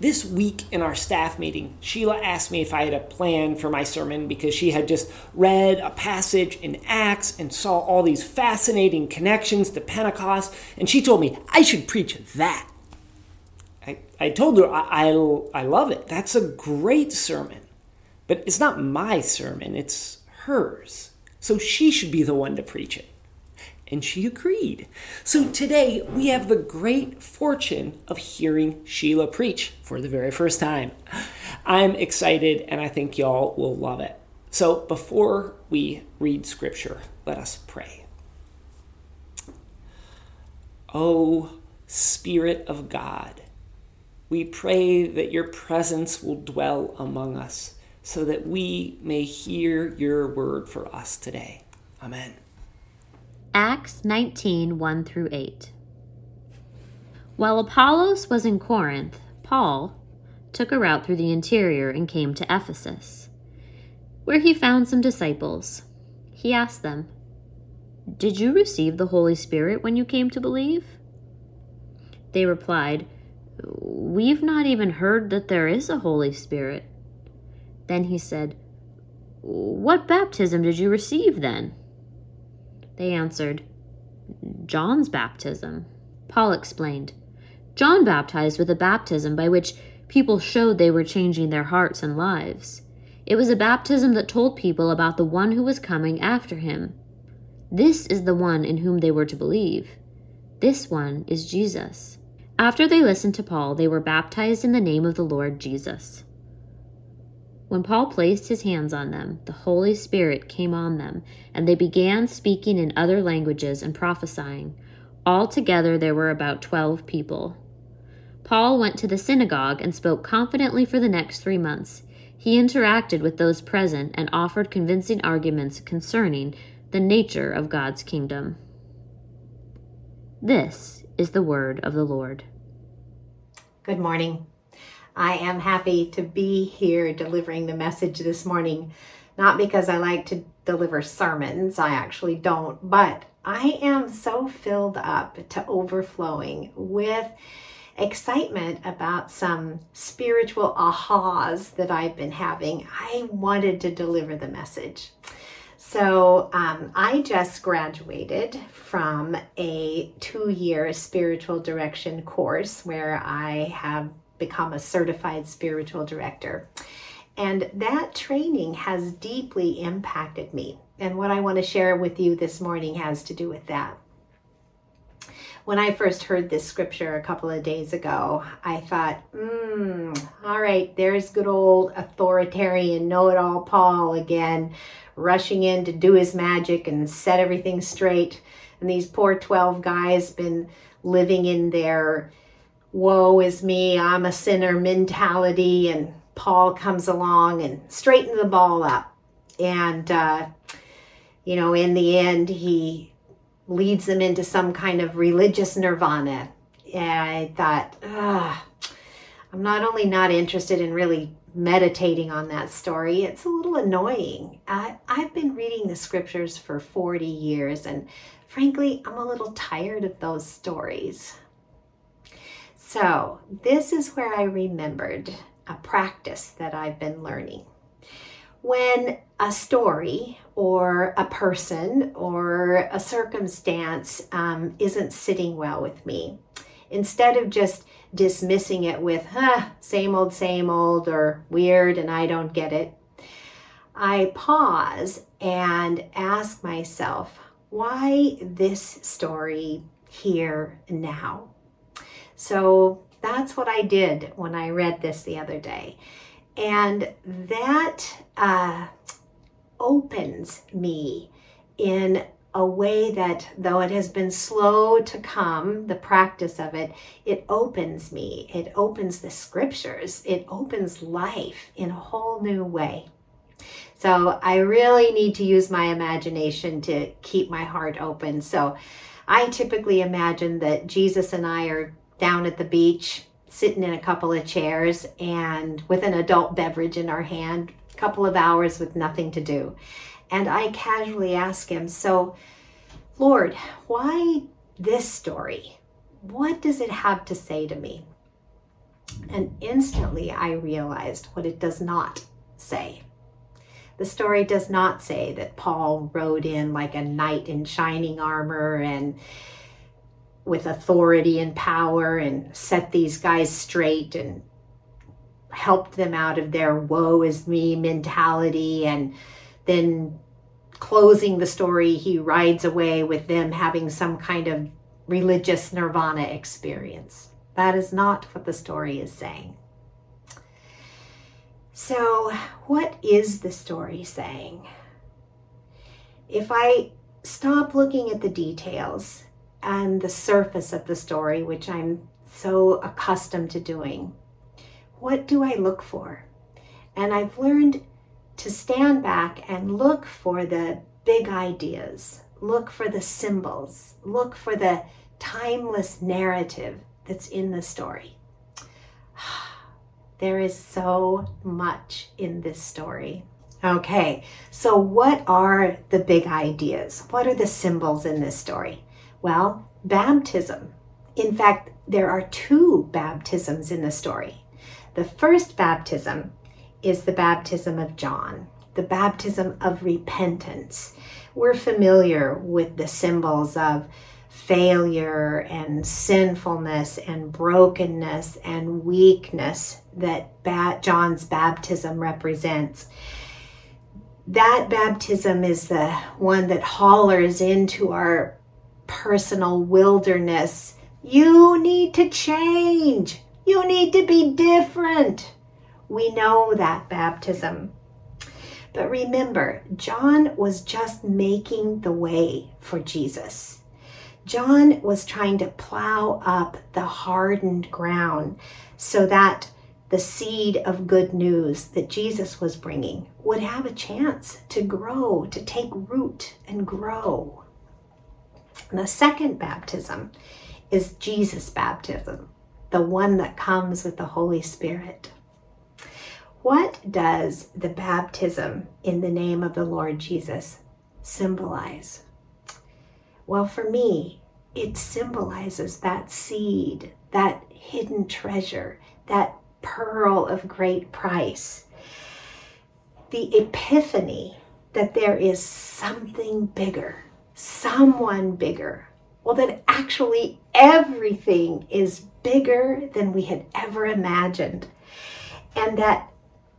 this week in our staff meeting, Sheila asked me if I had a plan for my sermon because she had just read a passage in Acts and saw all these fascinating connections to Pentecost, and she told me I should preach that. I, I told her I, I, I love it. That's a great sermon. But it's not my sermon, it's hers. So she should be the one to preach it and she agreed. So today we have the great fortune of hearing Sheila preach for the very first time. I'm excited and I think y'all will love it. So before we read scripture, let us pray. O Spirit of God, we pray that your presence will dwell among us so that we may hear your word for us today. Amen. Acts 19 1 through 8. While Apollos was in Corinth, Paul took a route through the interior and came to Ephesus, where he found some disciples. He asked them, Did you receive the Holy Spirit when you came to believe? They replied, We've not even heard that there is a Holy Spirit. Then he said, What baptism did you receive then? They answered, John's baptism. Paul explained, John baptized with a baptism by which people showed they were changing their hearts and lives. It was a baptism that told people about the one who was coming after him. This is the one in whom they were to believe. This one is Jesus. After they listened to Paul, they were baptized in the name of the Lord Jesus. When Paul placed his hands on them, the Holy Spirit came on them, and they began speaking in other languages and prophesying. Altogether, there were about twelve people. Paul went to the synagogue and spoke confidently for the next three months. He interacted with those present and offered convincing arguments concerning the nature of God's kingdom. This is the word of the Lord. Good morning. I am happy to be here delivering the message this morning, not because I like to deliver sermons, I actually don't, but I am so filled up to overflowing with excitement about some spiritual ahas that I've been having. I wanted to deliver the message. So, um, I just graduated from a two year spiritual direction course where I have become a certified spiritual director. And that training has deeply impacted me. And what I want to share with you this morning has to do with that. When I first heard this scripture a couple of days ago, I thought, hmm, all right, there's good old authoritarian know it all Paul again, rushing in to do his magic and set everything straight. And these poor 12 guys been living in their woe is me, I'm a sinner mentality. And Paul comes along and straightens the ball up. And, uh, you know, in the end, he leads them into some kind of religious nirvana. And I thought, I'm not only not interested in really meditating on that story, it's a little annoying. I, I've been reading the scriptures for 40 years, and frankly, I'm a little tired of those stories. So, this is where I remembered a practice that I've been learning. When a story or a person or a circumstance um, isn't sitting well with me, instead of just dismissing it with, huh, same old, same old, or weird and I don't get it, I pause and ask myself, why this story here now? So that's what I did when I read this the other day. And that uh, opens me in a way that, though it has been slow to come, the practice of it, it opens me. It opens the scriptures. It opens life in a whole new way. So I really need to use my imagination to keep my heart open. So I typically imagine that Jesus and I are down at the beach, sitting in a couple of chairs and with an adult beverage in our hand, a couple of hours with nothing to do. And I casually ask him, So, Lord, why this story? What does it have to say to me? And instantly I realized what it does not say. The story does not say that Paul rode in like a knight in shining armor and with authority and power and set these guys straight and helped them out of their woe is me mentality and then closing the story he rides away with them having some kind of religious nirvana experience. That is not what the story is saying. So what is the story saying? If i stop looking at the details and the surface of the story which i'm so accustomed to doing what do I look for? And I've learned to stand back and look for the big ideas, look for the symbols, look for the timeless narrative that's in the story. There is so much in this story. Okay, so what are the big ideas? What are the symbols in this story? Well, baptism. In fact, there are two baptisms in the story. The first baptism is the baptism of John, the baptism of repentance. We're familiar with the symbols of failure and sinfulness and brokenness and weakness that John's baptism represents. That baptism is the one that hollers into our personal wilderness. You need to change. You need to be different. We know that baptism. But remember, John was just making the way for Jesus. John was trying to plow up the hardened ground so that the seed of good news that Jesus was bringing would have a chance to grow, to take root and grow. The second baptism is Jesus' baptism the one that comes with the Holy Spirit. What does the baptism in the name of the Lord Jesus symbolize? Well, for me, it symbolizes that seed, that hidden treasure, that pearl of great price. The epiphany that there is something bigger, someone bigger. Well, then actually everything is bigger than we had ever imagined. And that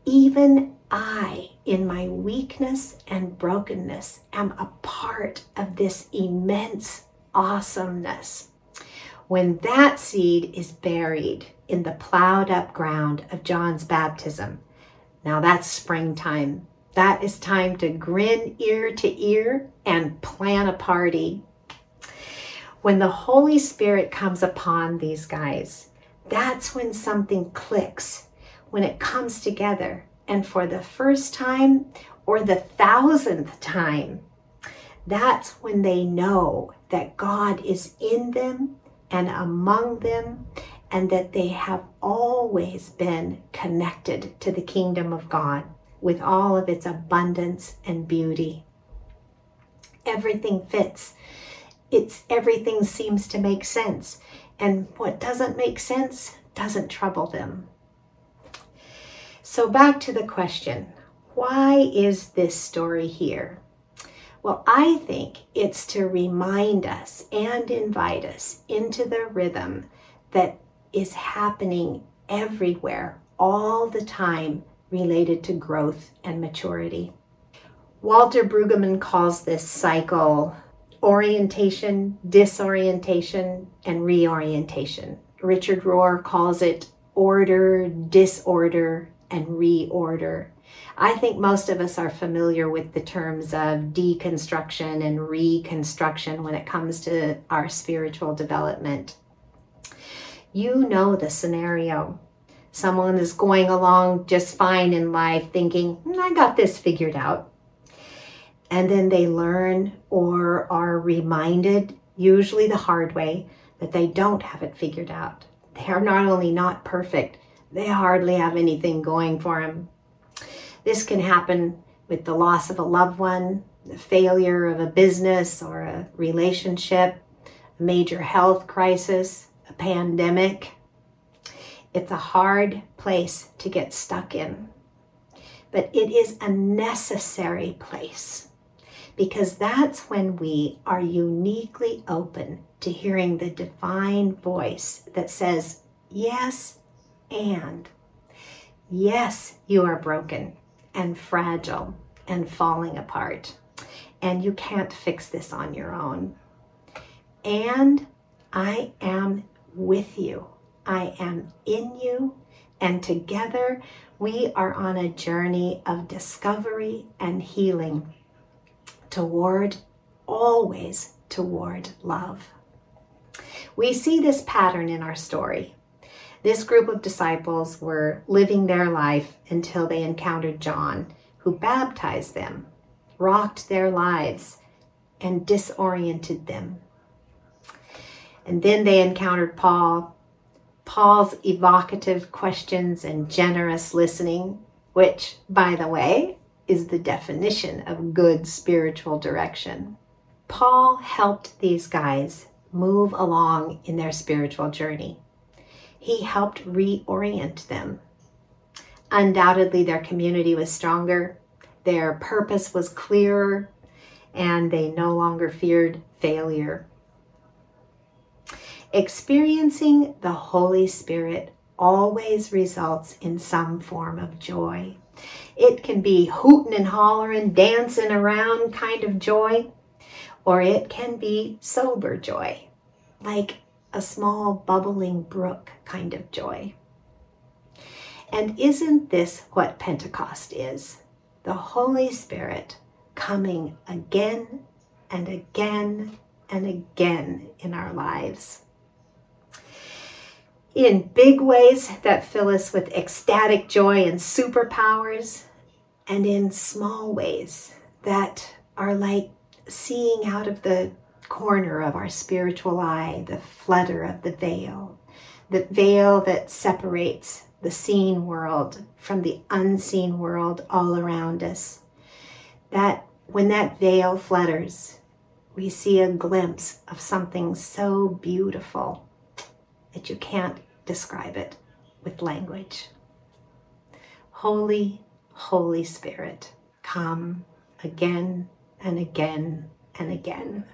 even I, in my weakness and brokenness, am a part of this immense awesomeness. When that seed is buried in the plowed up ground of John's baptism, now that's springtime. That is time to grin ear to ear and plan a party when the Holy Spirit comes upon these guys, that's when something clicks, when it comes together. And for the first time or the thousandth time, that's when they know that God is in them and among them and that they have always been connected to the kingdom of God with all of its abundance and beauty. Everything fits it's everything seems to make sense. And what doesn't make sense doesn't trouble them. So back to the question why is this story here? Well, I think it's to remind us and invite us into the rhythm that is happening everywhere all the time related to growth and maturity. Walter Brueggemann calls this cycle orientation, disorientation, and reorientation. Richard Rohr calls it order, disorder, and reorder. I think most of us are familiar with the terms of deconstruction and reconstruction when it comes to our spiritual development. You know the scenario. Someone is going along just fine in life, thinking, hmm, I got this figured out and then they learn or are reminded, usually the hard way, that they don't have it figured out. They are not only not perfect, they hardly have anything going for them. This can happen with the loss of a loved one, the failure of a business or a relationship, a major health crisis, a pandemic. It's a hard place to get stuck in, but it is a necessary place because that's when we are uniquely open to hearing the divine voice that says, Yes, and yes, you are broken and fragile and falling apart, and you can't fix this on your own. And I am with you, I am in you, and together we are on a journey of discovery and healing toward, always toward love. We see this pattern in our story. This group of disciples were living their life until they encountered John, who baptized them, rocked their lives, and disoriented them. And then they encountered Paul, Paul's evocative questions and generous listening, which, by the way, is the definition of good spiritual direction. Paul helped these guys move along in their spiritual journey. He helped reorient them. Undoubtedly, their community was stronger, their purpose was clearer, and they no longer feared failure. Experiencing the Holy Spirit always results in some form of joy. It can be hooting and hollering, dancing around kind of joy, or it can be sober joy, like a small bubbling brook kind of joy. And isn't this what Pentecost is? The Holy Spirit coming again and again and again in our lives in big ways that fill us with ecstatic joy and superpowers, and in small ways that are like seeing out of the corner of our spiritual eye the flutter of the veil, the veil that separates the seen world from the unseen world all around us. That when that veil flutters, we see a glimpse of something so beautiful that you can't describe it with language. Holy, Holy Spirit, come again and again and again.